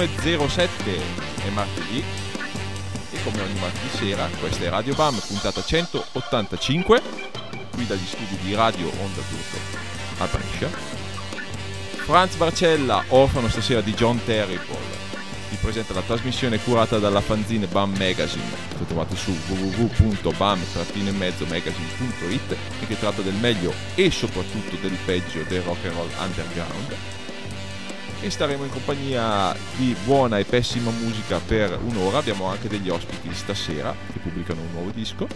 ...21.07 è martedì. E come ogni martedì sera questa è Radio Bam, puntata 185 qui dagli studi di Radio Onda Turco a Brescia. Franz Barcella, orfano stasera di John Terrible. Vi presenta la trasmissione curata dalla fanzine BAM Magazine che trovate su www.bam-magazine.it e che tratta del meglio e soprattutto del peggio del rock and roll underground e staremo in compagnia di buona e pessima musica per un'ora. Abbiamo anche degli ospiti stasera che pubblicano un nuovo disco.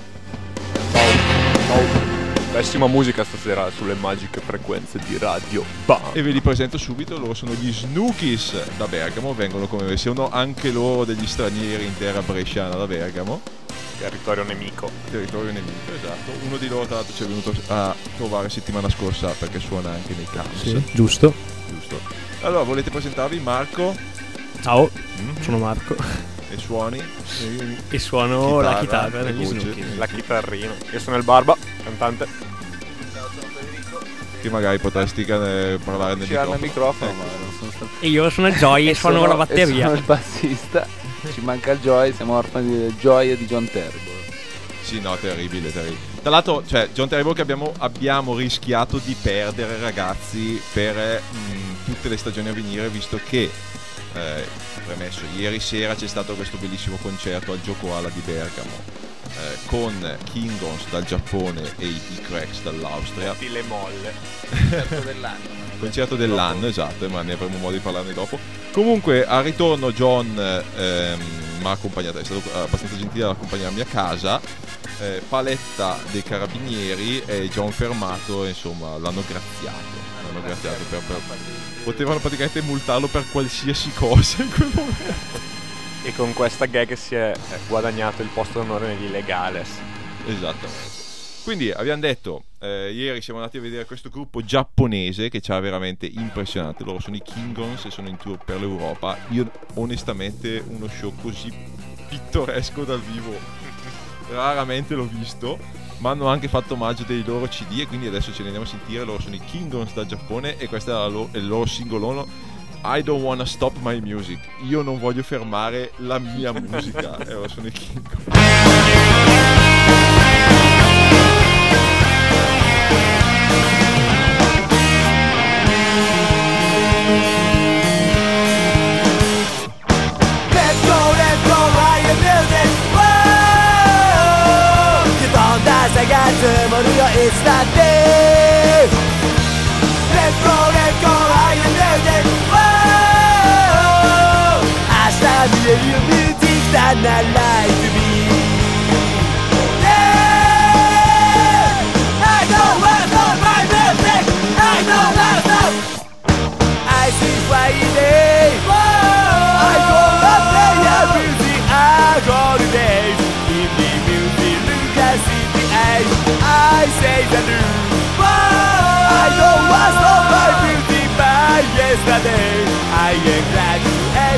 Pessima musica stasera sulle magiche frequenze di radio. Bam! E ve li presento subito, loro sono gli Snookies da Bergamo, vengono come sono anche loro degli stranieri in terra bresciana da Bergamo, Territorio nemico. territorio nemico, esatto. Uno di loro tra l'altro ci è venuto a trovare settimana scorsa perché suona anche nei camps, Sì, giusto. giusto? Allora, volete presentarvi Marco Ciao, Mhm. sono Marco e suoni? e suono la Chitarra, chitarra le negli voci. Snooki. La chitarrina. Io sono il Barba, cantante. Che magari potresti eh, parlare nel microfono. microfono, Ecco. ma non sono stato. E io sono il Joy e suono la batteria. sono il bassista. Ci manca il Joy, siamo orfani di Joy e di John Terrible. Sì, no, terribile, terribile. Tra l'altro, cioè, John Terrible che abbiamo, abbiamo rischiato di perdere, ragazzi, per mh, tutte le stagioni a venire, visto che, eh, premesso, ieri sera c'è stato questo bellissimo concerto al Gioco Ala di Bergamo, eh, con Kingons dal Giappone e i T-Cracks dall'Austria. Le molle. Certo dell'anno. Concerto dell'anno, esatto, ma ne avremo modo di parlarne dopo. Comunque, al ritorno John ehm, mi ha accompagnato, è stato abbastanza gentile ad accompagnarmi a casa. Eh, paletta dei carabinieri e John fermato, insomma, l'hanno graziato. L'hanno graziato per, per- Potevano praticamente multarlo per qualsiasi cosa in quel momento. E con questa gag si è eh, guadagnato il posto d'onore negli Legales. Esattamente. Quindi abbiamo detto, eh, ieri siamo andati a vedere questo gruppo giapponese che ci ha veramente impressionato. Loro sono i Kingons e sono in tour per l'Europa. Io onestamente uno show così pittoresco dal vivo raramente l'ho visto. Ma hanno anche fatto omaggio dei loro CD e quindi adesso ce li andiamo a sentire. Loro sono i Kingons dal Giappone e questo è, la lo- è il loro singolone. I don't wanna stop my music. Io non voglio fermare la mia musica. E loro sono i Kingons.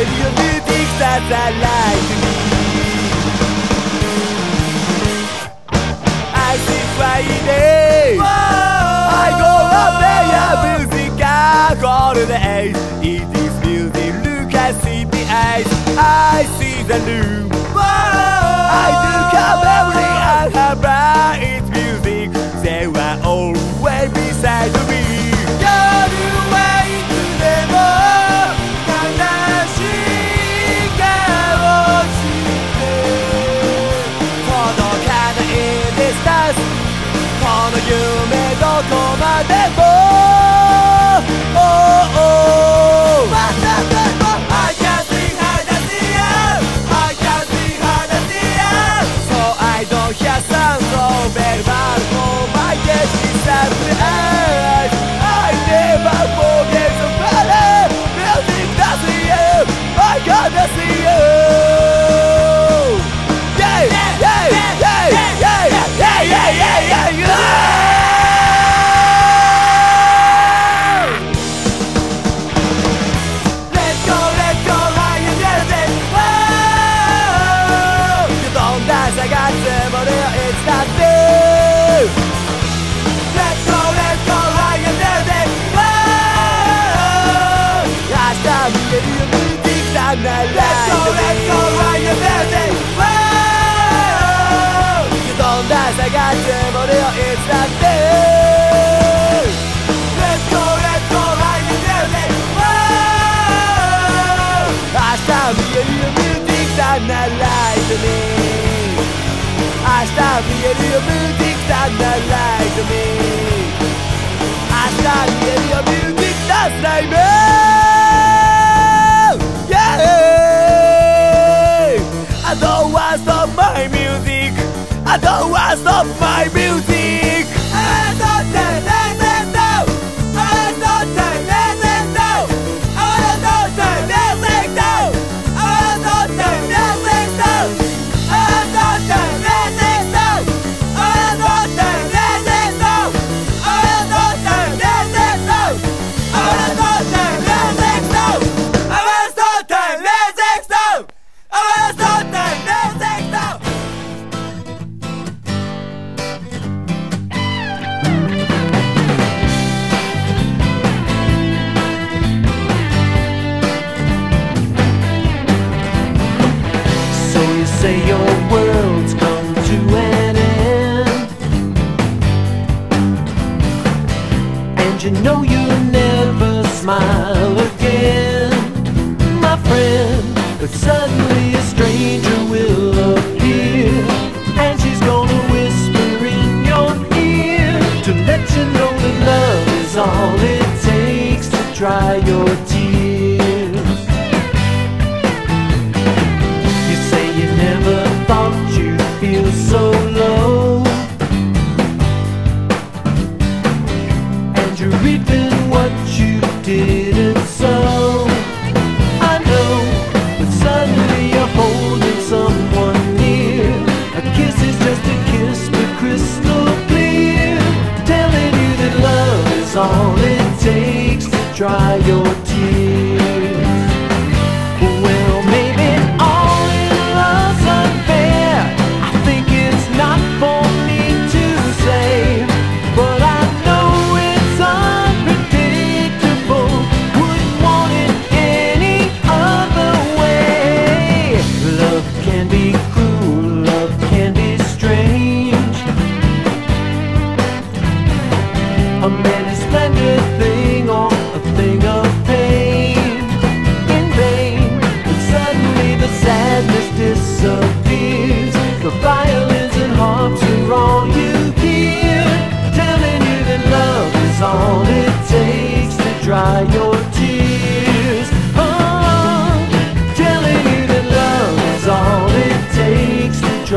Can you things that I like to me? I see Friday Whoa! I go up there, music I call the age It is music, look, I see the eyes I see the room Whoa! I that lied to me. I start being your music that lied to me. I start being your music that's like me. you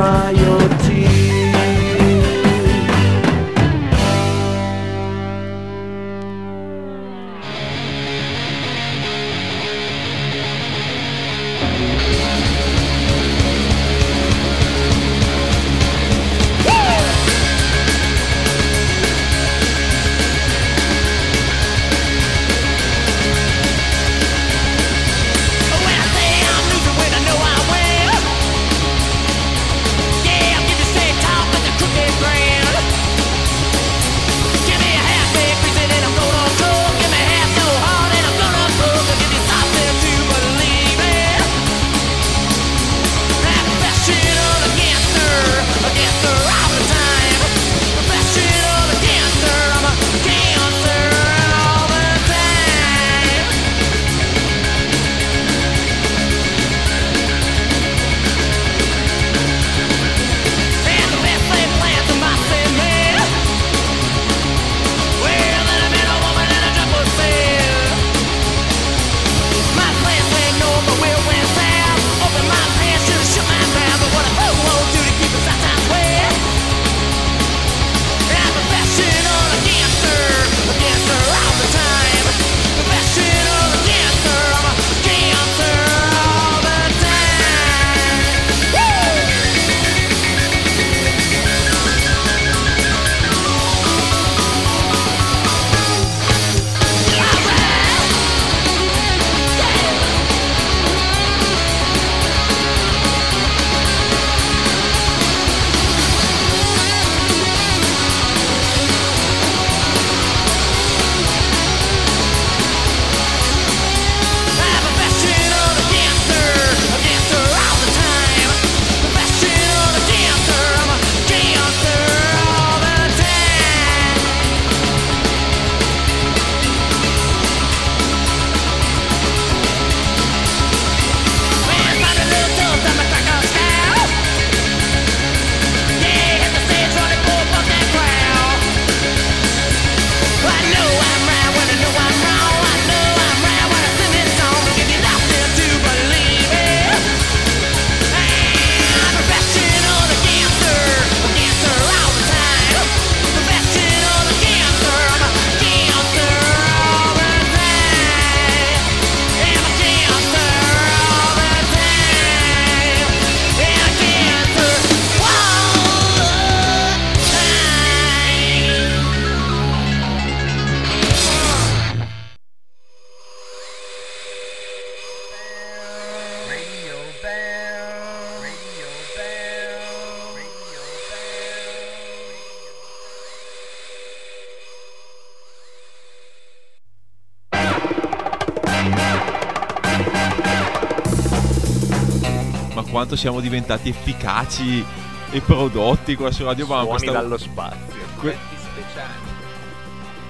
try siamo diventati efficaci e prodotti qua su Radio Bam. Suoni Questa, dallo spazio. que-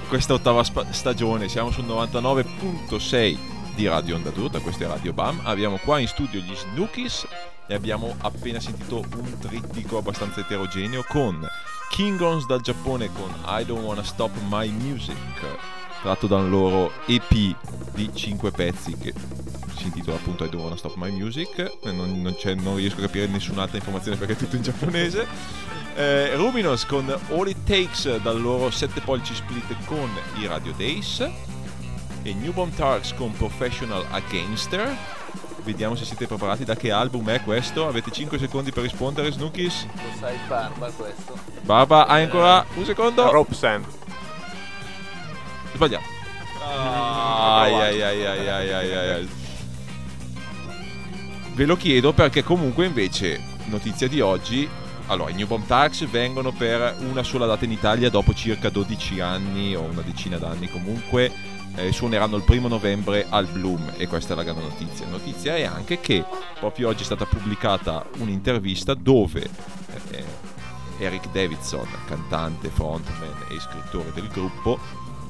questa ottava spa- stagione siamo sul 99.6 di Radio Onda Turta, questo è Radio Bam. Abbiamo qua in studio gli Snookies e abbiamo appena sentito un trittico abbastanza eterogeneo con Kingons dal Giappone con I Don't Wanna Stop My Music, tratto dal loro EP di 5 pezzi che si intitola appunto I Don't Wanna Stop My Music. Non, non c'è- non riesco a capire nessun'altra informazione perché è tutto in giapponese. Eh, Rubinos con All It Takes dal loro 7 pollici split con i Radio Days e New Bomb Tarks con Professional Againster. Vediamo se siete preparati. Da che album è questo? Avete 5 secondi per rispondere, Snookies. Lo sai barba questo? Baba, hai ancora un secondo? Rope Sand. Sbagliato. Ai, ai, ai, ai, ai, ai, ai, ai. Ve lo chiedo perché comunque invece, notizia di oggi, allora i New Bomb Tax vengono per una sola data in Italia dopo circa 12 anni o una decina d'anni comunque, eh, suoneranno il primo novembre al Bloom e questa è la grande notizia. Notizia è anche che proprio oggi è stata pubblicata un'intervista dove eh, Eric Davidson, cantante, frontman e scrittore del gruppo,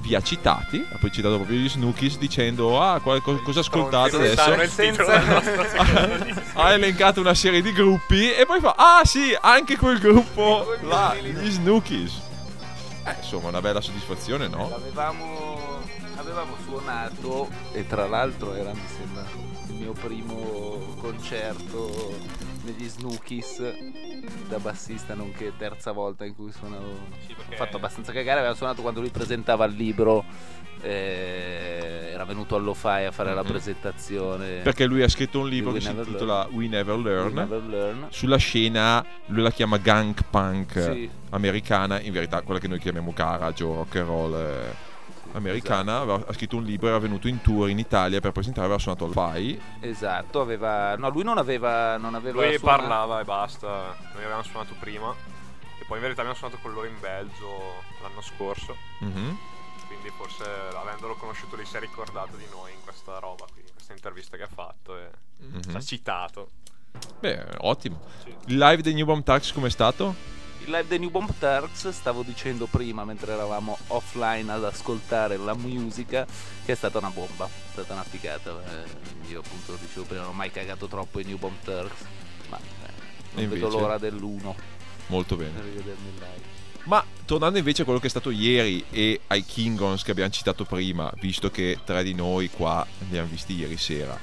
vi ha citati, ha poi citato proprio gli Snookies dicendo ah qual- co- cosa ascoltate adesso? Ha elencato una serie di gruppi e poi fa ah sì anche quel gruppo là, gli Snookies eh, insomma una bella soddisfazione no? L'avevamo avevamo suonato e tra l'altro era mi sembra il mio primo concerto negli Snookies da bassista nonché terza volta in cui suonavo. Ho fatto abbastanza cagare aveva suonato quando lui presentava il libro eh, era venuto all'Ofai a fare la Mhm. presentazione. Perché lui ha scritto un libro We che si intitola We Never We Learn Never Learn. Sulla scena lui la chiama gang punk Sì. americana in verità quella che noi chiamiamo garage o rock and roll eh, americana esatto. aveva- ha scritto un libro era venuto in tour in Italia per presentare aveva suonato al FAI Esatto, aveva. No, lui non aveva. Non aveva Lui suonato- parlava e basta. Noi avevamo suonato prima. E poi in verità abbiamo suonato con loro in Belgio l'anno scorso. Mhm. Quindi forse avendolo conosciuto lì si è ricordato di noi in questa roba qui, in questa intervista che ha fatto e Mhm. ci ha citato. beh ottimo il live dei New Bomb Tax com'è stato? Il live dei New Bomb Turks, stavo dicendo prima mentre eravamo offline ad ascoltare la musica, che è stata una bomba, è stata una figata. Eh, io appunto dicevo prima, non ho mai cagato troppo i New Bomb Turks, ma eh, non vedo l'ora dell'uno molto bene. Ma tornando invece a quello che è stato ieri e ai Kingons che abbiamo citato prima, visto che tre di noi qua li abbiamo visti ieri sera.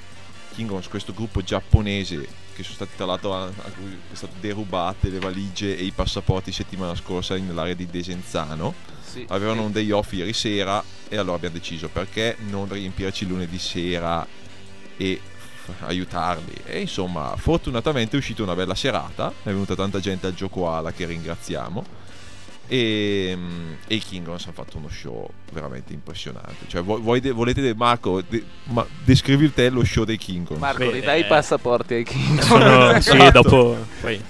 Kingons, questo gruppo giapponese che sono stati tra l'altro a, a cui è stato derubate le valigie e i passaporti settimana scorsa nell'area di Desenzano. Sì, Avevano sì. un day off ieri sera e allora abbiamo deciso perché non riempirci lunedì sera e aiutarli. E insomma, fortunatamente è uscita una bella serata, è venuta tanta gente al gioco ala che ringraziamo. E, mm, e i Kingons hanno fatto uno show veramente impressionante. Cioè, voi, de- volete, Marco, de- ma descrivi te lo show dei Kingons. Marco, Beh, ridai i eh, passaporti ai King. Sono, sì, Esatto. dopo poi.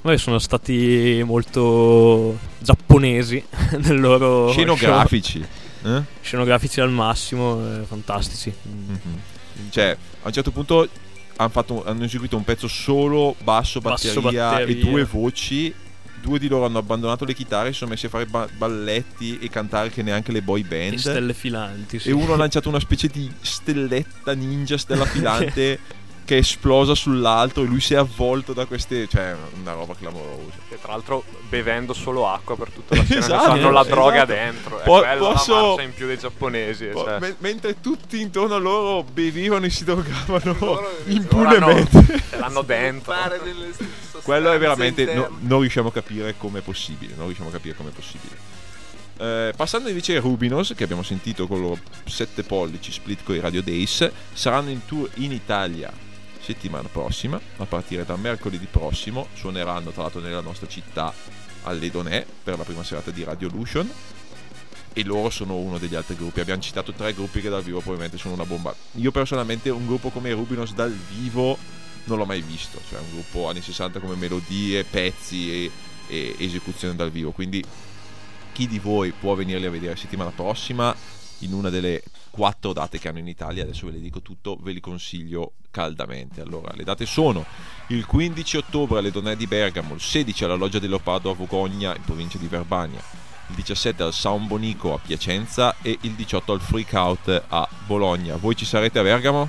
Noi sono stati molto giapponesi nel loro Scenografici. eh? scenografici al massimo, eh, fantastici. Mhm. Cioè, a un certo punto hanno, fatto- hanno eseguito un pezzo solo, basso, Basso, batteria, batteria. e due voci. Due di loro hanno abbandonato le chitarre, si sono messi a fare ba- balletti e cantare che neanche le boy E band. stelle filanti. Sì. E uno ha lanciato una specie di stelletta ninja, stella filante che è esplosa sull'altro e lui si è avvolto da queste. cioè, una roba clamorosa. E tra l'altro bevendo solo acqua per tutta la scena, Esatto, hanno la esatto. droga dentro. È Po- quella posso- la marcia in più dei giapponesi. Po- Cioè. me- mentre tutti intorno a loro bevivano e si drogavano Loro impunemente. Ce l'hanno dentro. Quello è veramente. no- non riusciamo a capire come è possibile. Non riusciamo a capire come è possibile. Eh, passando invece ai Rubinos, che abbiamo sentito con loro 7 pollici split con i Radio Days, saranno in tour in Italia settimana prossima, a partire da mercoledì prossimo. Suoneranno tra l'altro nella nostra città all'Edonè per la prima serata di Radio Lution. E loro sono uno degli altri gruppi. Abbiamo citato tre gruppi che dal vivo probabilmente sono una bomba. Io personalmente un gruppo come Rubinos dal vivo non l'ho mai visto. Cioè un gruppo anni 60 come melodie, pezzi e, e esecuzione dal vivo. Quindi chi di voi può venirli a vedere settimana prossima in una delle quattro date che hanno in Italia, adesso ve le dico tutto, ve li consiglio caldamente. Allora, le date sono il 15 ottobre alle Donè di Bergamo, il 16 alla Loggia del Leopardo a Vogogna in provincia di Verbania, il 17 al San Bonico a Piacenza e il 18 al Freak Out a Bologna. Voi ci sarete a Bergamo?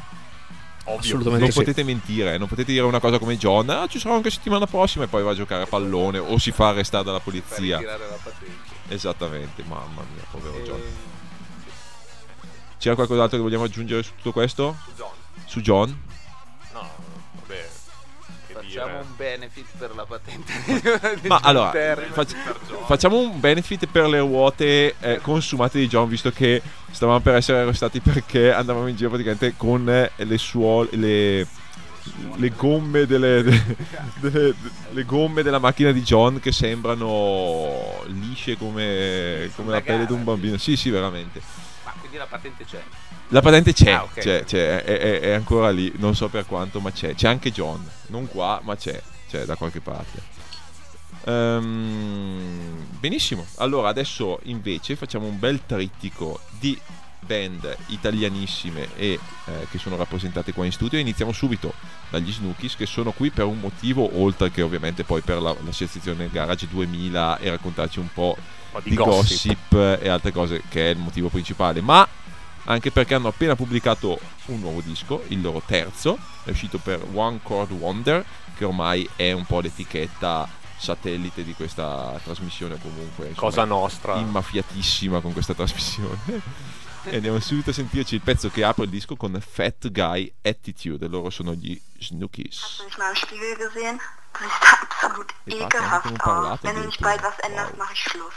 Ovvio. Assolutamente Non sì. potete mentire, non potete dire una cosa come John, ah ci sarò anche settimana prossima e poi va a giocare a pallone o si fa arrestare dalla Per polizia. ritirare la patente. Esattamente, mamma mia, povero John. C'era qualcos'altro che vogliamo aggiungere su tutto questo? Su John. Su John? No, vabbè. Che Facciamo dire. un benefit per la patente di Ma allora, fac- John. facciamo un benefit per le ruote eh, consumate di John, visto che stavamo per essere arrestati perché andavamo in giro praticamente con eh, le suole, le, le gomme delle, de- delle- le gomme della macchina di John che sembrano lisce come, come la pelle di un bambino. Sì, sì, veramente. Quindi la patente c'è. La patente c'è, Ah, ok. c'è, c'è, è, è- è ancora lì, non so per quanto, ma c'è. C'è anche John, non qua, ma c'è, c'è da qualche parte. Ehm, benissimo, allora adesso invece facciamo un bel trittico di band italianissime e eh, che sono rappresentate qua in studio iniziamo subito dagli Snookies che sono qui per un motivo oltre che ovviamente poi per la, l'associazione Garage 2000 e raccontarci un po' Po' di gossip. e altre cose che è il motivo principale, ma anche perché hanno appena pubblicato un nuovo disco, il loro terzo, è uscito per One Chord Wonder, che ormai è un po' l'etichetta satellite di questa trasmissione comunque. insomma, Cosa nostra. Immaffiatissima con questa trasmissione. e andiamo subito a sentirci il pezzo che apre il disco con Fat Guy Attitude, loro sono gli Snookies. Hast du mich mal im Spiegel gesehen? Du siehst absolut haben ekelhaft aus. Wenn du nicht bald was änderst, Wow. mache ich Schluss.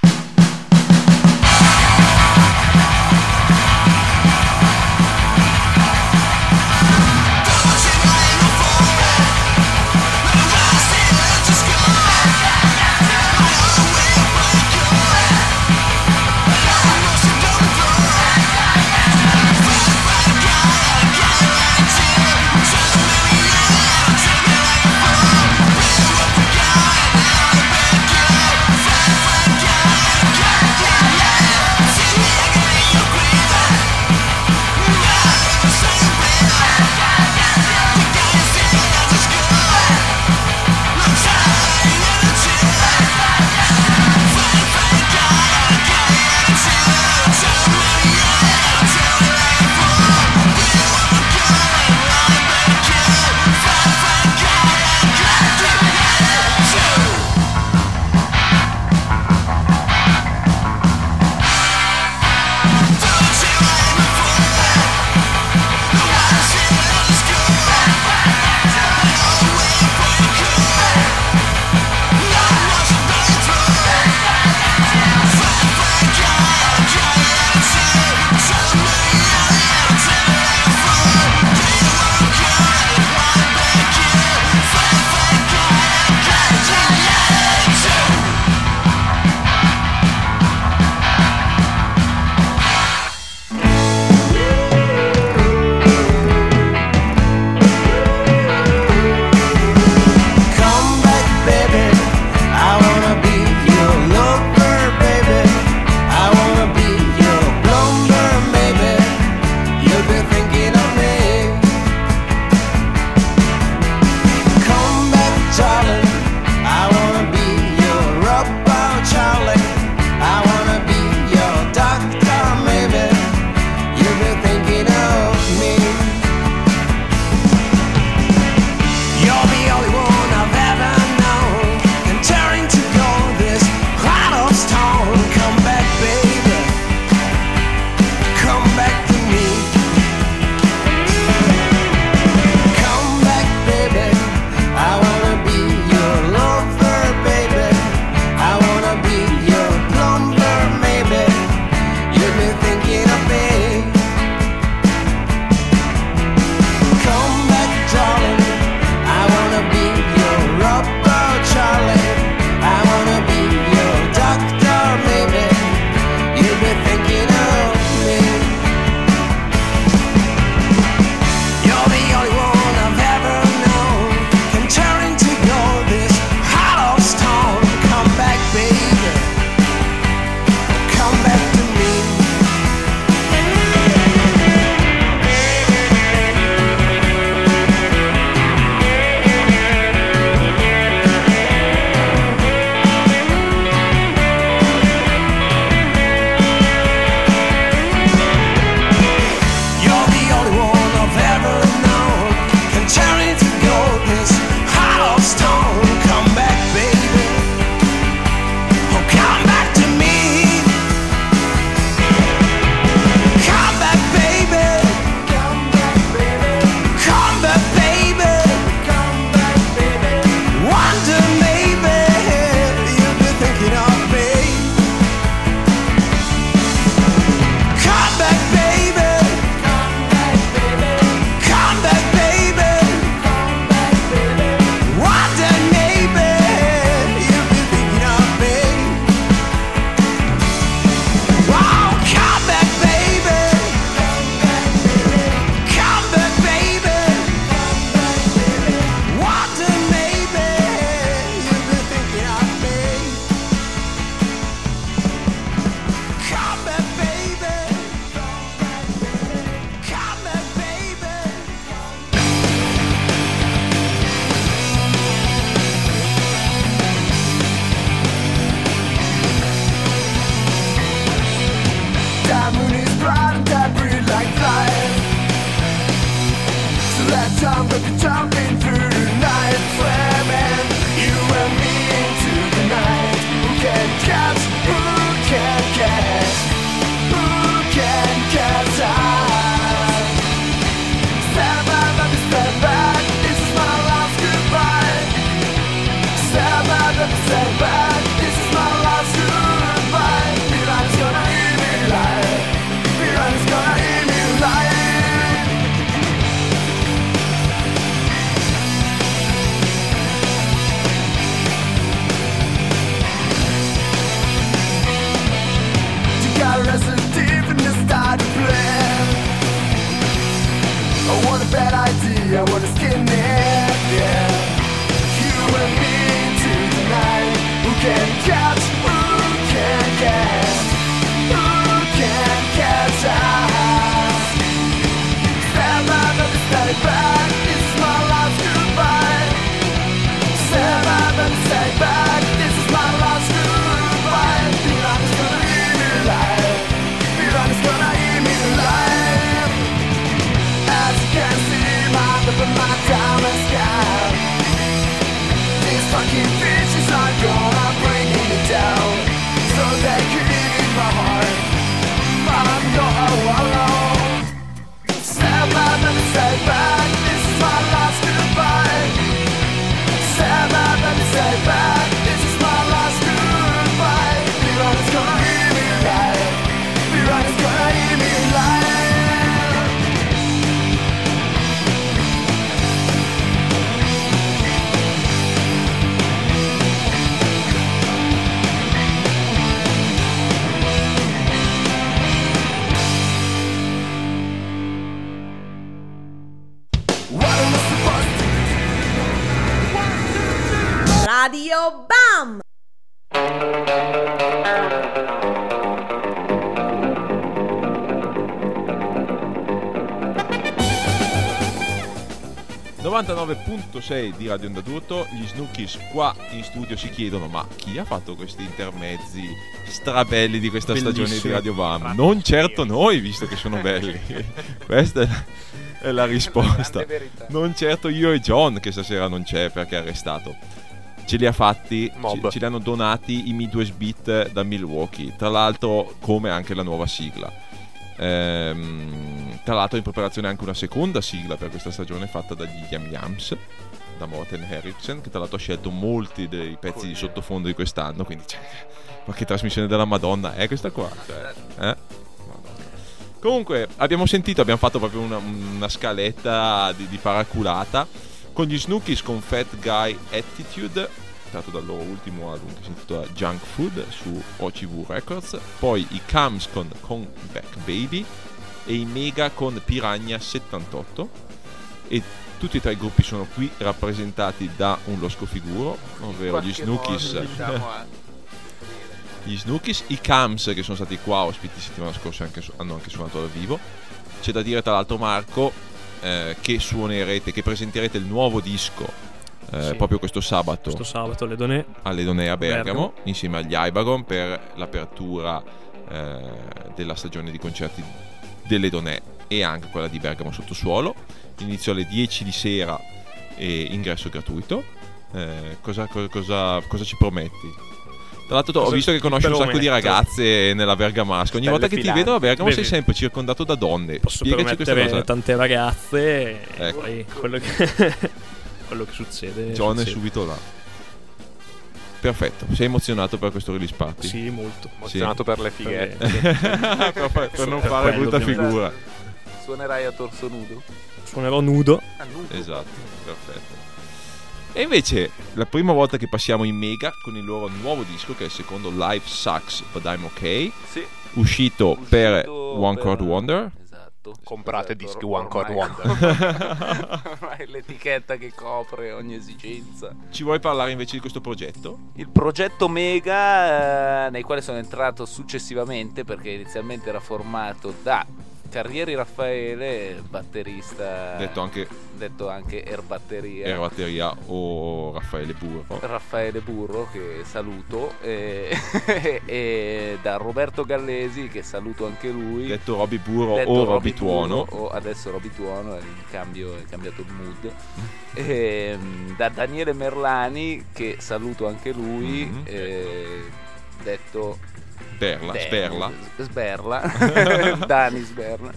catch 99.6 di Radio Onda d'Urto, gli Snookies qua in studio si chiedono ma chi ha fatto questi intermezzi strabelli di questa stagione di. Radio Bam? Non certo noi, visto che sono belli. Questa è la, è la risposta. Non certo io e John che stasera non c'è perché è arrestato. Ce li ha fatti, Mob. ce, ce li hanno donati i Midwest Beat da Milwaukee. Tra l'altro, come anche la nuova sigla. Ehm, tra l'altro, in preparazione anche una seconda sigla per questa stagione fatta dagli Yam Yams, da Morten Henriksen, che tra l'altro ha scelto molti dei pezzi di sottofondo di quest'anno. Quindi, cioè, ma che trasmissione della Madonna è questa qua? Cioè, eh? Comunque, abbiamo sentito, abbiamo fatto proprio una, una scaletta di, di paraculata con gli Snookies con Fat Guy Attitude, tratto dal loro ultimo album che si intitola Junk Food su OCV Records, poi i Cams con Back Baby e i Mega con Piranha 78 e tutti e tre i gruppi sono qui rappresentati da un losco figuro, ovvero gli Snookies. diciamo, anche. gli Snookies, i Cams che sono stati qua ospiti settimana scorsa anche su- hanno anche suonato dal vivo. C'è da dire tra l'altro Marco eh, che suonerete, che presenterete il nuovo disco eh, Sì. proprio questo sabato Questo sabato le donne. alle Donee a Bergamo, Bergamo. insieme agli Ibagon per l'apertura eh, della stagione di concerti delle Donee e anche quella di Bergamo Sottosuolo. Inizio alle 10 di sera e ingresso gratuito. Eh, cosa, cosa- cosa- cosa ci prometti? Tra l'altro ho visto che ti conosci un sacco di ragazze nella Bergamasca. Ogni volta che ti filanti. vedo a Bergamo sei Vedi. sempre circondato da donne. Posso Spiegaci questa cosa. tante ragazze. E Ecco. poi quello che, quello che succede. John è succede. subito là. Perfetto, sei emozionato per questo release party? Sì, molto. Emozionato per le fighette. per, per non Per fare brutta figura. Suonerai a torso nudo? Suonerò nudo. Ah, nudo. Esatto, perfetto. E invece, la prima volta che passiamo in Mega con il loro nuovo disco, che è il secondo Life Sucks But I'm Okay, Sì. uscito, Uscito per One per- Chord Wonder. Esatto. Comprate Esatto, dischi One Chord Wonder. ormai è l'etichetta che copre ogni esigenza. Ci vuoi parlare invece di questo progetto? Il progetto Mega, eh, nel quale sono entrato successivamente, perché inizialmente era formato da Carrieri Raffaele, batterista, Detto anche detto anche Air Batteria. Era Batteria o Raffaele Burro. Raffaele Burro che saluto e, e da Roberto Gallesi che saluto anche lui Detto Robby Burro detto o Roby Robby Tuono. Burro, o adesso Roby Tuono è, in cambio, è cambiato il mood E, da Daniele Merlani che saluto anche lui Mhm. eh, detto Berla, Dan- Sperla. Sberla Dani Sberla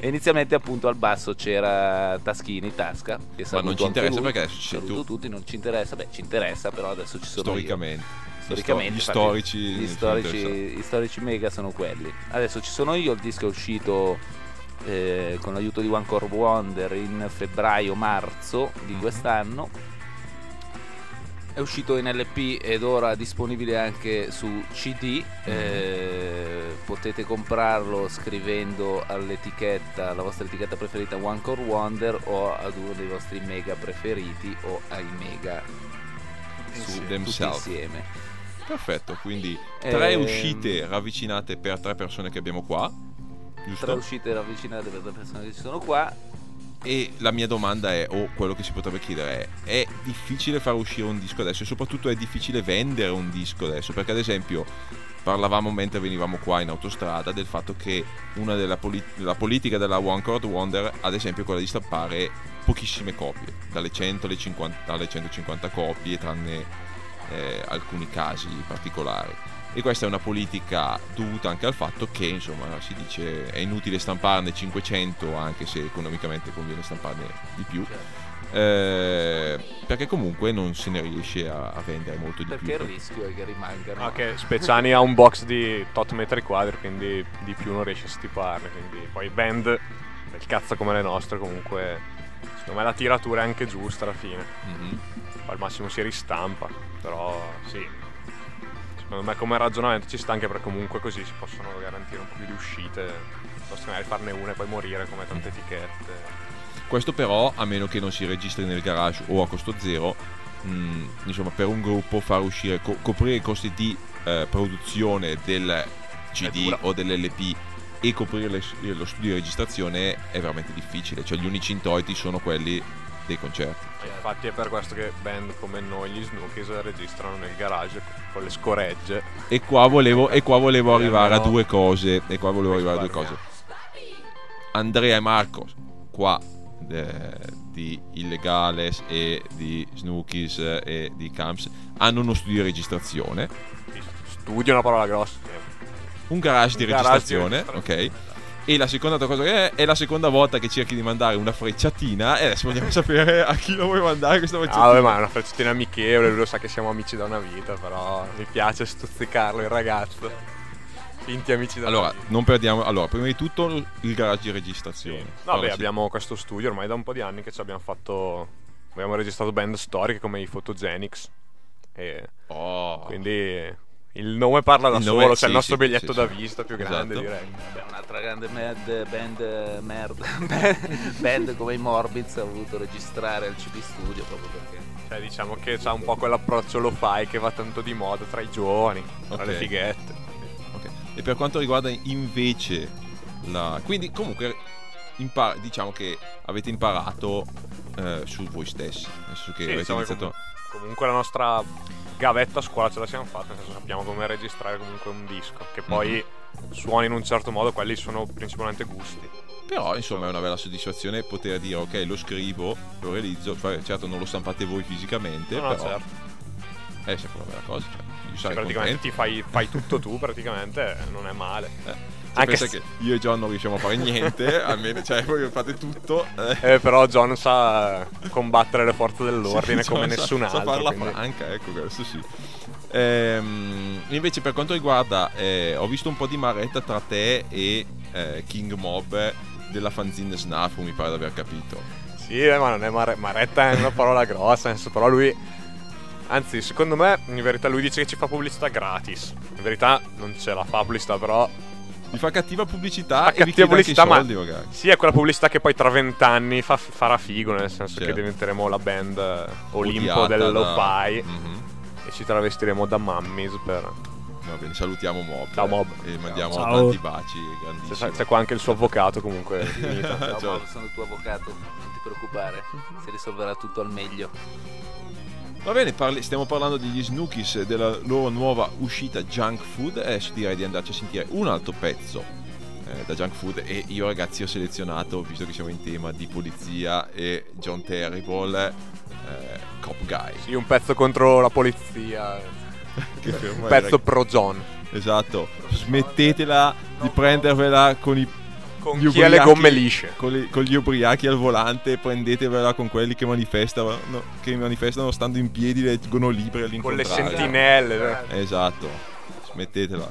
e inizialmente appunto al basso c'era Taschini Tasca che Ma non ci interessa lui. perché adesso ci sei tu. tutti non ci interessa beh ci interessa però adesso ci sono io Storicamente. storicamente Gli infatti, storici. gli ci storici, gli storici mega sono quelli adesso ci sono io il disco è uscito eh, con l'aiuto di One Core Wonder in febbraio-marzo di Mhm. quest'anno è uscito in LP ed ora disponibile anche su CD eh, potete comprarlo scrivendo all'etichetta la vostra etichetta preferita One Core Wonder o ad uno dei vostri mega preferiti o ai mega su tutti insieme. Perfetto, quindi tre Ehm, uscite ravvicinate per tre persone che abbiamo qua. tre Giusto? uscite ravvicinate per le persone che ci sono qua E la mia domanda è, o quello che si potrebbe chiedere è, è difficile far uscire un disco adesso e soprattutto è difficile vendere un disco adesso? Perché ad esempio parlavamo mentre venivamo qua in autostrada del fatto che una della poli- la politica della One Chord Wonder ad esempio è quella di stampare pochissime copie, dalle 100 alle, 50 alle 150 copie tranne eh, alcuni casi particolari. E questa è una politica dovuta anche al fatto che, insomma, si dice è inutile stamparne 500 anche se economicamente conviene stamparne di più. eh, perché comunque non se ne riesce a, a vendere molto di perché il più. rischio è che rimangano Anche Speciani ha un box di tot metri quadri, quindi di più non riesce a stiparne. Quindi poi band del cazzo come le nostre, comunque, secondo me la tiratura è anche giusta alla fine. Mhm. Poi al massimo si ristampa, però sì. Secondo me come ragionamento ci sta anche perché comunque così si possono garantire un po' più di uscite. Posso magari farne una e poi morire come tante etichette. Questo però, a meno che non si registri nel garage o a costo zero, mh, insomma, per un gruppo far uscire, co- coprire i costi di eh, produzione del CD dura. o dell'LP e coprire le- lo studio di registrazione è veramente difficile. Cioè, gli unici introiti sono quelli dei concerti. E Infatti è per questo che band come noi, gli Snookies, registrano nel garage con le scoregge. E qua volevo, e qua volevo arrivare a due cose. E qua volevo arrivare a due cose. Andrea e Marco, qua eh, di Illegales e di Snookies e di Camps, hanno uno studio di registrazione, Studio è una parola grossa. un garage di Un garage di registrazione. ok? E la seconda cosa che è, è la seconda volta che cerchi di mandare una frecciatina e adesso vogliamo sapere a chi lo vuoi mandare questa Ah, frecciatina. vabbè, ma è una frecciatina amichevole, lui lo sa che siamo amici da una vita, però mi piace stuzzicarlo il ragazzo. Finti amici da Allora, una vita. non perdiamo. Allora, prima di tutto il garage di Sì. registrazione. No, Allora, beh, sì. abbiamo questo studio ormai da un po' di anni che ci abbiamo fatto. Abbiamo registrato band storiche come i Photogenics. E Oh. quindi il nome parla da Il solo. c'è sì, il nostro sì, biglietto sì, da sì. vista più grande, Esatto. direi. Beh, un'altra grande mad, band merda band come i Morbids ha voluto registrare al CB Studio proprio perché Cioè, diciamo che c'ha un po' quell'approccio lo fai che va tanto di moda tra i giovani, tra Ok. le fighette. Ok. E per quanto riguarda invece la. Quindi, comunque, impa- diciamo che avete imparato eh, su voi stessi. Nel senso che Sì, avete diciamo iniziato. Comunque la nostra gavetta a scuola ce la siamo fatta, nel senso sappiamo come registrare comunque un disco, che poi Mhm. suoni in un certo modo, quelli sono principalmente gusti. Però, insomma, è una bella soddisfazione poter dire, ok, lo scrivo, lo realizzo. Cioè, certo, non lo stampate voi fisicamente, No, però certo. è sempre una bella cosa. Cioè, io Cioè, praticamente ti fai, fai tutto tu, praticamente, eh, non è male. Eh. Anche pensa se- che io e John non riusciamo a fare niente, almeno, cioè, voi fate tutto. eh. Eh, però John sa combattere le forze dell'ordine Sì, come sa- nessun sa altro. farla quindi- franca, ecco, questo sì. Ehm, invece, per quanto riguarda, eh, ho visto un po' di maretta tra te e eh, King Mob della fanzine Snafu, mi pare di aver capito. Sì, eh, ma non è mare- maretta, è una parola grossa, senso, però lui... Anzi, secondo me, in verità lui dice che ci fa pubblicità gratis. In verità non ce la fa pubblicità, però... Mi fa cattiva pubblicità Fa e vi cattiva chiede anche i pubblicità, ma- soldi, magari. Sì, è quella pubblicità che poi tra vent'anni fa- farà figo, nel senso Certo. che diventeremo la band eh, Olimpo Odiata del da- Mhm. e ci travestiremo da mummies per... Va bene, salutiamo Mob. Ciao, Mob. E mandiamo Ciao. tanti baci grandissimi. C'è, c'è qua anche il suo avvocato comunque. no, Cioè- Bob, sono il tuo avvocato non ti preoccupare si risolverà tutto al meglio Va bene, parli- stiamo parlando degli Snookies e della loro nuova uscita Junk Food. Adesso direi di andarci a sentire un altro pezzo eh, da Junk Food. E io, ragazzi, ho selezionato, visto che siamo in tema di polizia e John Terrible, eh, Cop Guy. Sì, un pezzo contro la polizia. Che Un pezzo rag- pro John. Esatto, smettetela di prendervela con i Con Gli chi ha le gomme lisce. con, le- con gli ubriachi al volante, prendetevela con quelli che manifestano, no, che manifestano stando in piedi, leggono libri Con le all'incontrario. sentinelle. Esatto, smettetela.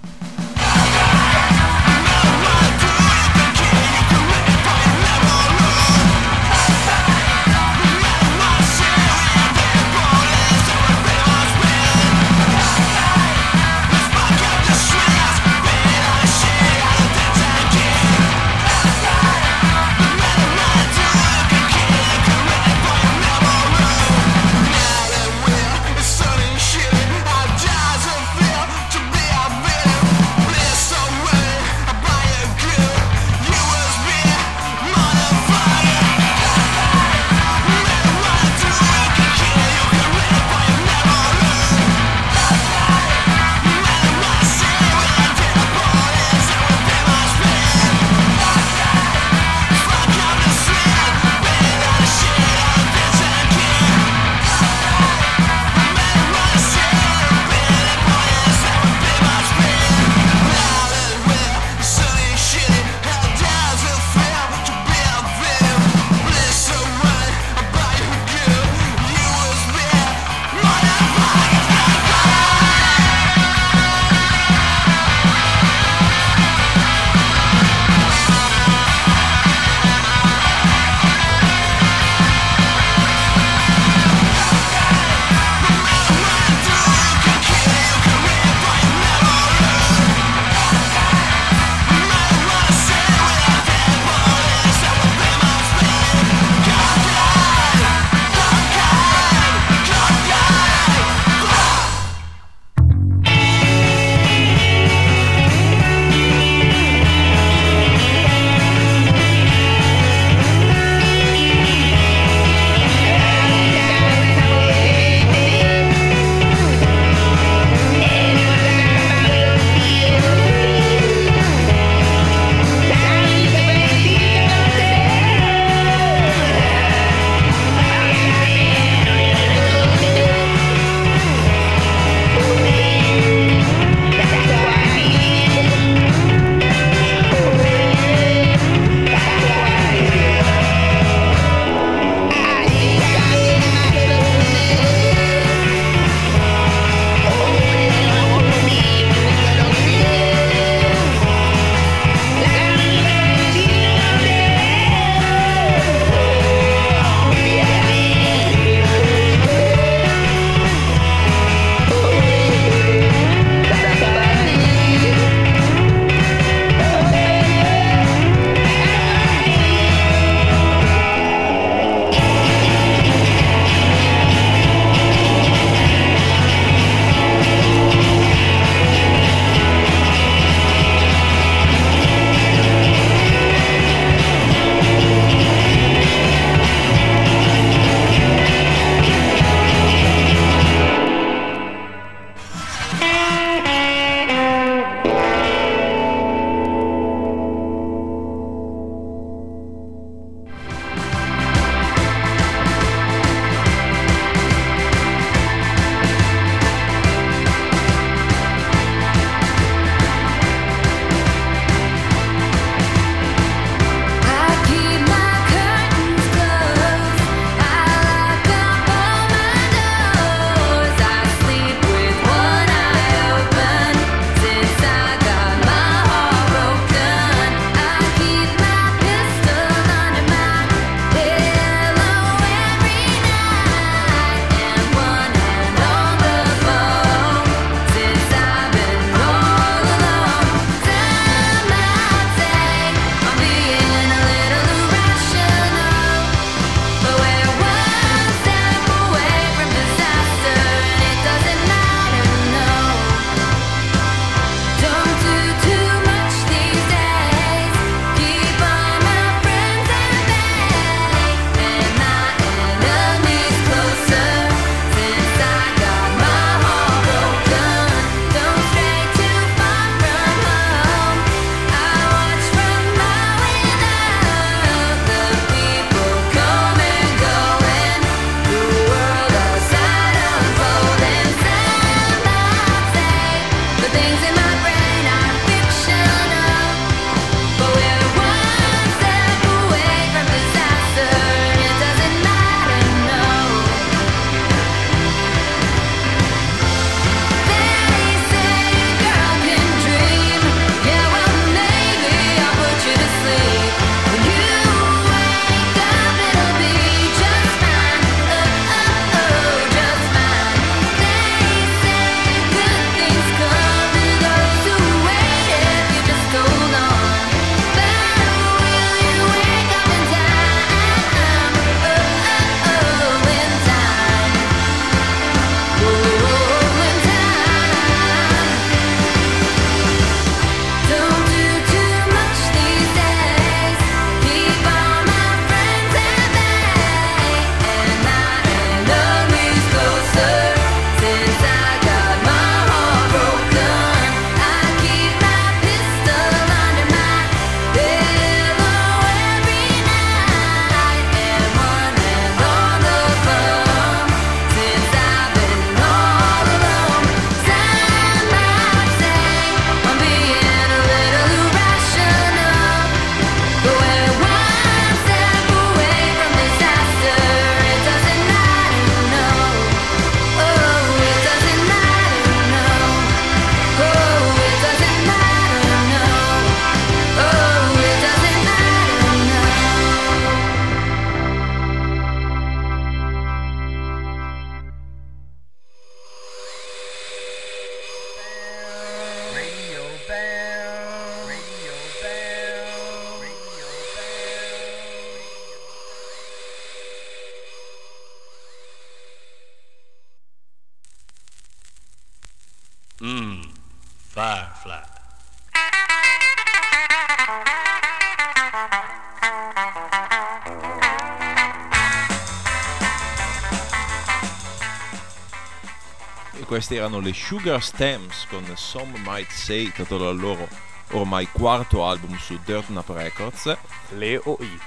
Queste erano le Sugar Stems con Some Might Say, tratto dal loro ormai quarto album su Dirt Nap Records. Le o I.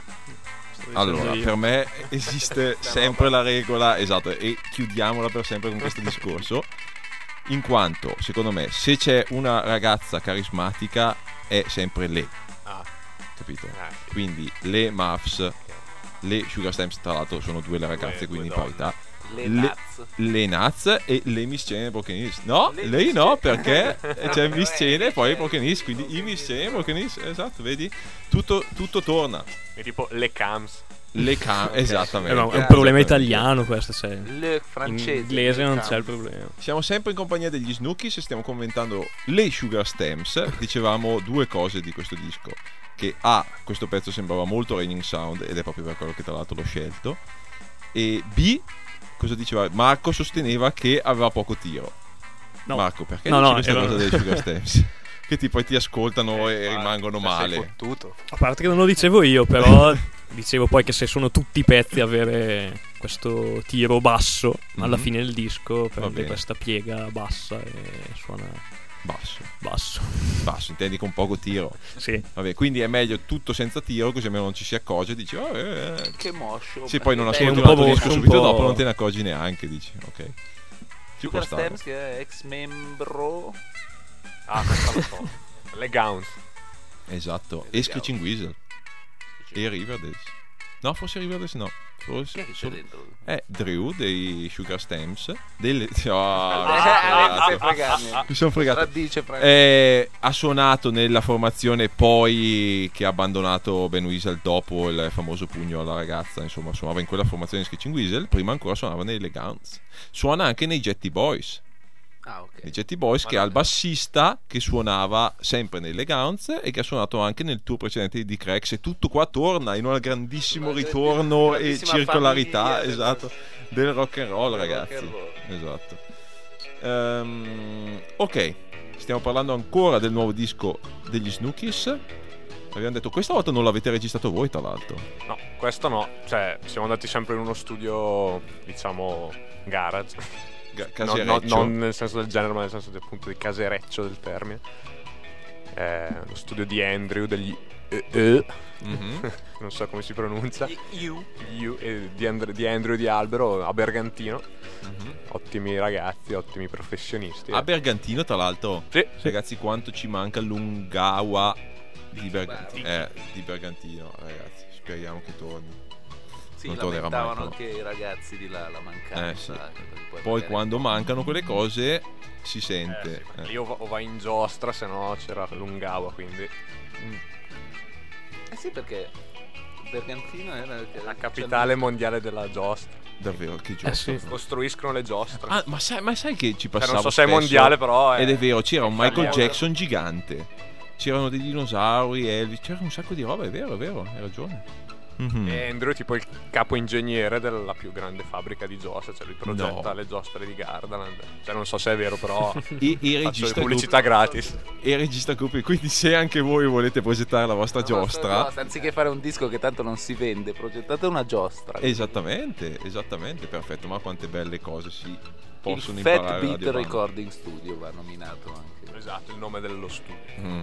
Allora, per me esiste sempre la regola, esatto, e chiudiamola per sempre con questo discorso. In quanto, secondo me, se c'è una ragazza carismatica è sempre le, Ah, capito? ah, sì. Quindi le Muffs, le Sugar Stems, tra l'altro sono due le ragazze, Due- quindi in due donne. parità. Le Le- nuts. Le Nuts e le Miss Cene e Broken Hills. No, Le lei no, perché c'è Miss Eh, Cene e poi Miss Broken Hills, quindi i Miss Cene e Broken Hills, esatto, vedi? Tutto, tutto torna. È tipo le cams. Le cam, Eh, esattamente. no, è un problema italiano questo, sai. Le In francesi. inglese non diciamo. c'è il problema. Siamo sempre in compagnia degli Snookies e stiamo commentando le Sugar Stems. Dicevamo due cose di questo disco. Che A, questo pezzo sembrava molto Raining Sound ed è proprio per quello che tra l'altro l'ho scelto. E B, cosa diceva? Marco sosteneva che aveva poco tiro. No. Marco, perché No, no, questa era- cosa delle Sugar Stems? che ti, poi ti ascoltano e Ah, rimangono cioè, male. A parte che non lo dicevo io, però dicevo poi che se sono tutti pezzi avere questo tiro basso alla Mhm. fine del disco prende questa piega bassa e suona Basso, basso. basso, intendi con poco tiro. Sì. Vabbè, quindi è meglio tutto senza tiro, così almeno non ci si accorge. Dici, oh, eh, eh. Che moscio. Se poi non ascolti un un po' altro disco subito po'- dopo, non te ne accorgi neanche. Dici, ok. Ci. Stems che è ex membro. Ah, questa lo so. Le gowns. Esatto. E E. Screeching Weasel. E Riverdale. No, forse Riverdale no. Chi Forse è che c'è solo- dentro? Eh, Drew dei Sugar Stems. Delle... Oh, Ah, mi sono fregato. Mi sono fregato. Radice Eh, ha suonato nella formazione poi che ha abbandonato Ben Weasel dopo il famoso pugno alla ragazza. Insomma, suonava in quella formazione di Sketching Weasel. Prima ancora suonava nei Le Guns. Suona anche nei Jetty Boys. Ah, ok. Nei Jetty Boys, che ha il bassista che suonava sempre nelle Guns e che ha suonato anche nel tour precedente di Rex. E tutto qua torna in un grandissimo Una ritorno e circolarità famiglia del- esatto, del rock and roll, ragazzi. and roll. Esatto. Ehm, ok, stiamo parlando ancora del nuovo disco degli Snookies. Abbiamo detto questa volta non l'avete registrato voi, tra l'altro. No, questo no. Cioè, siamo andati sempre in uno studio, diciamo, garage. Ga- No, no, Casereccio. non nel senso del genere, ma nel senso del, appunto di casereccio del termine. Eh, lo studio di Andrew degli eh, Mhm. non so come si pronuncia. You. You, eh, di, Andre- di Andrew e di Albero a Bergantino. Mhm. Ottimi ragazzi, ottimi professionisti. A Bergantino, tra l'altro, Sì, ragazzi, quanto ci manca l'Ungawa di Bergantino. Eh, di Bergantino, ragazzi. Speriamo che torni. Sì, Non tornerà mai, lamentavano però. anche i ragazzi di là la mancanza. Eh, sì. Poi magari- quando mancano quelle cose si Eh, sente. sì, eh. lì o, va- o vai in giostra, se no c'era l'Ungawa, quindi Eh sì, perché Bergantino era la capitale mondiale della giostra. Davvero, che gioco. Eh sì. Costruiscono le giostre. Ah, ma sai, ma sai che ci Cioè, passava non so se è mondiale, però. È... Ed è vero, c'era un Michael. Jackson gigante. C'erano dei dinosauri, Elvis, c'era un sacco di roba, è vero, è vero, hai ragione. Mhm. E Andrew è tipo il capo ingegnere della più grande fabbrica di giostre, cioè lui progetta No. le giostre di Gardaland. Cioè non so se è vero, però E, e faccio pubblicità gruppi, gratis. e regista gruppi, quindi se anche voi volete progettare la vostra La giostra, giostra, Anziché fare un disco che tanto non si vende, progettate una giostra. esattamente, esattamente, perfetto, ma quante belle cose si possono il imparare Fat Beat Radio Band. Recording Studio va nominato anche. Esatto, il nome dello studio. Mm.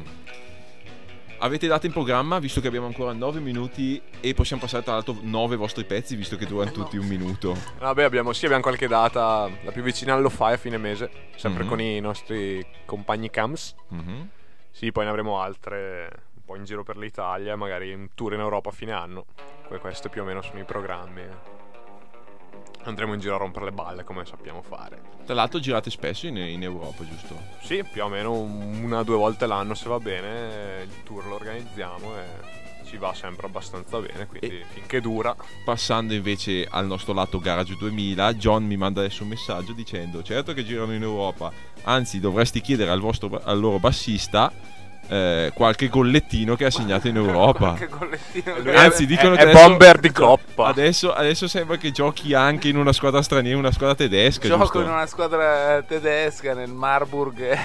Avete dato in programma, visto che abbiamo ancora 9 minuti e possiamo passare tra l'altro 9 vostri pezzi, visto che durano tutti un minuto. Vabbè, abbiamo, sì, abbiamo qualche data, la più vicina allo fai a fine mese, sempre Mhm. con i nostri compagni Cams. Mhm. Sì, poi ne avremo altre un po' in giro per l'Italia, magari un tour in Europa a fine anno. Que- Questi più o meno sono i programmi. Andremo in giro a rompere le balle come sappiamo fare. Tra l'altro girate spesso in, in Europa, giusto? Sì, più o meno un- una o due volte l'anno se va bene, il tour lo organizziamo e ci va sempre abbastanza bene, quindi finché dura. Passando invece al nostro lato Garage 2000, John mi manda adesso un messaggio dicendo: Certo che girano in Europa, anzi, dovresti chiedere al, vostro, al loro bassista eh, qualche gollettino che ha segnato in Europa. Gollettino. Anzi, dicono è, che è adesso- bomber di coppa. Adesso, adesso sembra che giochi anche in una squadra straniera, una squadra tedesca. Gioco giusto? in una squadra tedesca nel Marburg.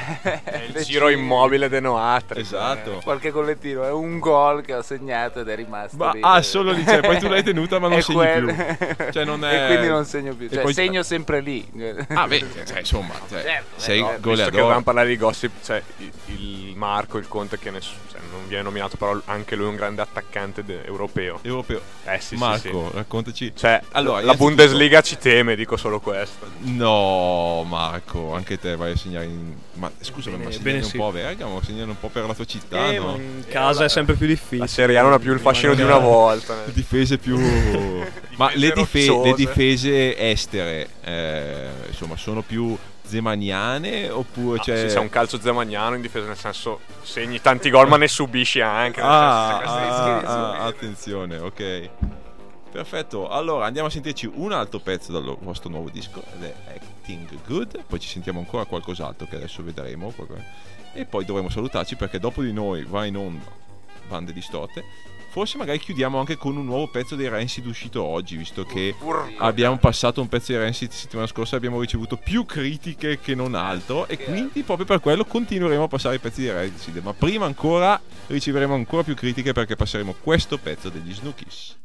Il giro immobile de Noatre. Esatto. Qualche collettino, è un gol che ho segnato ed è rimasto Ma lì. ah, solo lì, cioè, poi tu l'hai tenuta ma non segni quel- più. Cioè, non è- E quindi non segno più. Cioè, poi- segno sempre lì. Ah, beh, cioè, insomma, cioè, Certo, sei eh, no, Visto che goleador. dovevamo parlare di gossip, cioè il, il Marco, il Conte che ness- cioè, non viene nominato, però anche lui è un grande attaccante de- europeo. Europeo. Eh sì, sì, Marco, sì. raccontaci. Cioè, Allora, la Bundesliga ci teme, dico solo questo. No, Marco, anche te vai a segnare in... Ma scusa, Bene, ma segnare un sì. po' a Bergamo, segnare un po' per la tua città, Eh, no? in casa è sempre più difficile. La Serie A non ha più il fascino di una volta. Le difese più... ma le, dife- le difese estere, eh, insomma, sono più zemaniane oppure Ah, c'è... sì, c'è un calcio zemagnano in difesa, nel senso segni tanti gol ma ne subisci anche. Ah, senso, se ah, ah, attenzione, ok. Perfetto, allora andiamo a sentirci un altro pezzo dal vostro nuovo disco ed è Acting Good, poi ci sentiamo ancora qualcos'altro che adesso vedremo e poi dovremo salutarci perché dopo di noi va in onda Bande Distorte. Forse magari chiudiamo anche con un nuovo pezzo dei Rancid uscito oggi, visto che abbiamo passato un pezzo di Rancid settimana scorsa e abbiamo ricevuto più critiche che non altro e quindi proprio per quello continueremo a passare i pezzi di Rancid, ma prima ancora riceveremo ancora più critiche perché passeremo questo pezzo degli Snookies.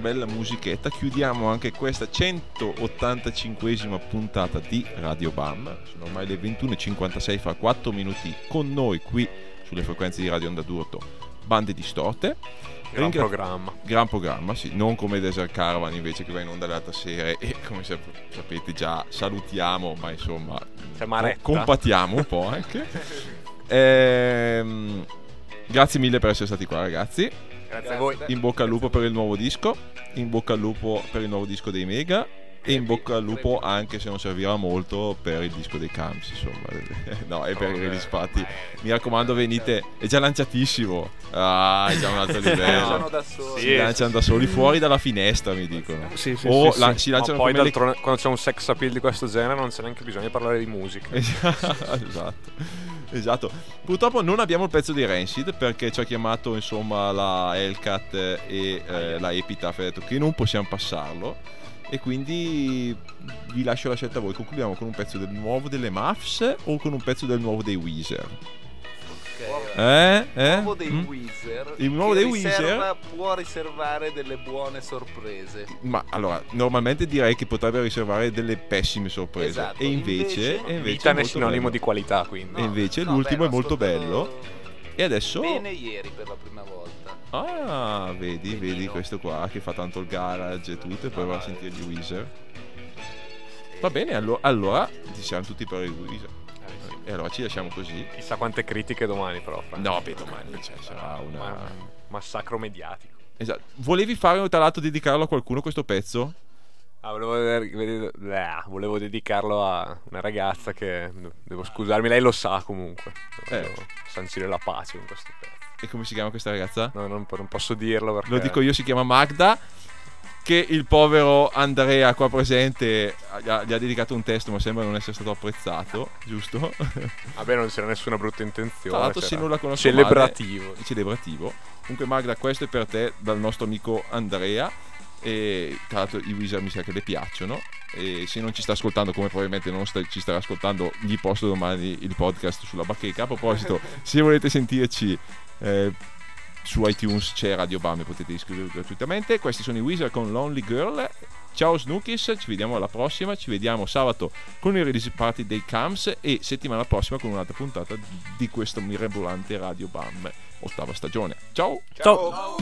Bella musichetta chiudiamo anche questa 185esima puntata di Radio Bam. Sono ormai le 21.56 fra 4 minuti con noi qui sulle frequenze di Radio Onda d'Urto. Bande distorte. Gran Ringra- programma. Gran programma, sì, non come Desert Caravan invece che va in onda l'altra sera e come sap- sapete già salutiamo, ma insomma Maretta. compatiamo un po' anche. Ehm, grazie mille per essere stati qua ragazzi. Grazie a voi. In bocca al lupo per il nuovo disco, in bocca al lupo per il nuovo disco dei Mega e in bocca al lupo anche se non servirà molto per il disco dei Camps, insomma. No, e per i release party. Mi raccomando venite, è già lanciatissimo. Ah, è già un altro livello. Sono da soli. Si lanciano da soli fuori dalla finestra, mi dicono. Sì, sì, o sì, la- sì. si Ma lanciano poi come le quando c'è un sex appeal di questo genere non c'è neanche bisogno di parlare di musica. esatto. Esatto. Purtroppo non abbiamo il pezzo di Rancid perché ci ha chiamato insomma la Hellcat e eh, la Epitaph e ha detto che non possiamo passarlo. E quindi vi lascio la scelta a voi. Concludiamo con un pezzo del nuovo delle Muffs o con un pezzo del nuovo dei Weezer? Eh? Eh? Il nuovo dei Mm? Weezer. Il nuovo dei riserva- Può riservare delle buone sorprese. Ma allora, normalmente direi che potrebbe riservare delle pessime sorprese. Esatto, E invece, invece- e invece Vita è sinonimo bello. di qualità, quindi. E invece No, l'ultimo beh, è molto bello. E adesso. Bene ieri per la prima volta. Ah, vedi, vedi Benino. questo qua che fa tanto il garage e tutto. E poi va a sentire gli Weezer. Va bene, allo- allora ci siamo tutti per i Weezer. E allora ci lasciamo così. Chissà quante critiche domani, però. Frank. No, beh, domani cioè, sarà una. un massacro mediatico. Esatto. Volevi fare tra l'altro dedicarlo a qualcuno questo pezzo? Ah, volevo, bleh, volevo dedicarlo a una ragazza che devo scusarmi, lei lo sa comunque. Eh. Sancire la pace con questo pezzo. E come si chiama questa ragazza? No, non, non posso dirlo perché Lo dico io, si chiama Magda. Che il povero Andrea qua presente gli ha, gli ha dedicato un testo, ma sembra non essere stato apprezzato, giusto? Vabbè, non c'era nessuna brutta intenzione. Tra l'altro, se non la conosco Celebrativo. male- celebrativo. Comunque, Magda, questo è per te dal nostro amico Andrea. E tra l'altro, i Wizard mi sa che le piacciono. E se non ci sta ascoltando, come probabilmente non sta- ci starà ascoltando, gli posto domani il podcast sulla bacheca. A proposito, se volete sentirci. eh, su iTunes c'è Radio Bam e potete iscrivervi gratuitamente. Questi sono i Wizard con Lonely Girl. Ciao Snookies, ci vediamo alla prossima. Ci vediamo sabato con il release party dei Cams e settimana prossima con un'altra puntata di questo mirabolante Radio Bam, ottava stagione. Ciao! Ciao.